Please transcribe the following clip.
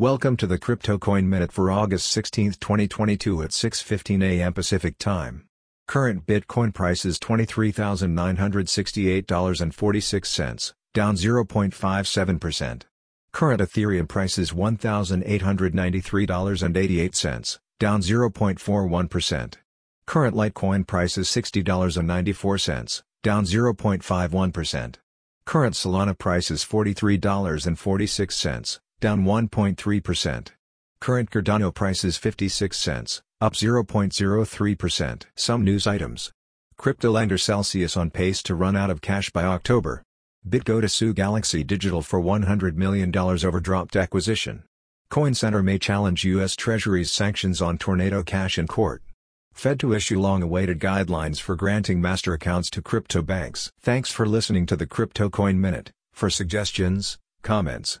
Welcome to the Crypto Coin Minute for August 16, 2022 at 6:15 a.m. Pacific Time. Current Bitcoin price is $23,968.46, down 0.57%. Current Ethereum price is $1,893.88, down 0.41%. Current Litecoin price is $60.94, down 0.51%. Current Solana price is $43.46, down 1.3%. Current Cardano price is 56 cents, up 0.03%. Some news items. Crypto lender Celsius on pace to run out of cash by October. BitGo to sue Galaxy Digital for $100 million over dropped acquisition. Coin Center may challenge U.S. Treasury's sanctions on Tornado Cash in court. Fed to issue long-awaited guidelines for granting master accounts to crypto banks. Thanks for listening to the Crypto Coin Minute. For suggestions, comments,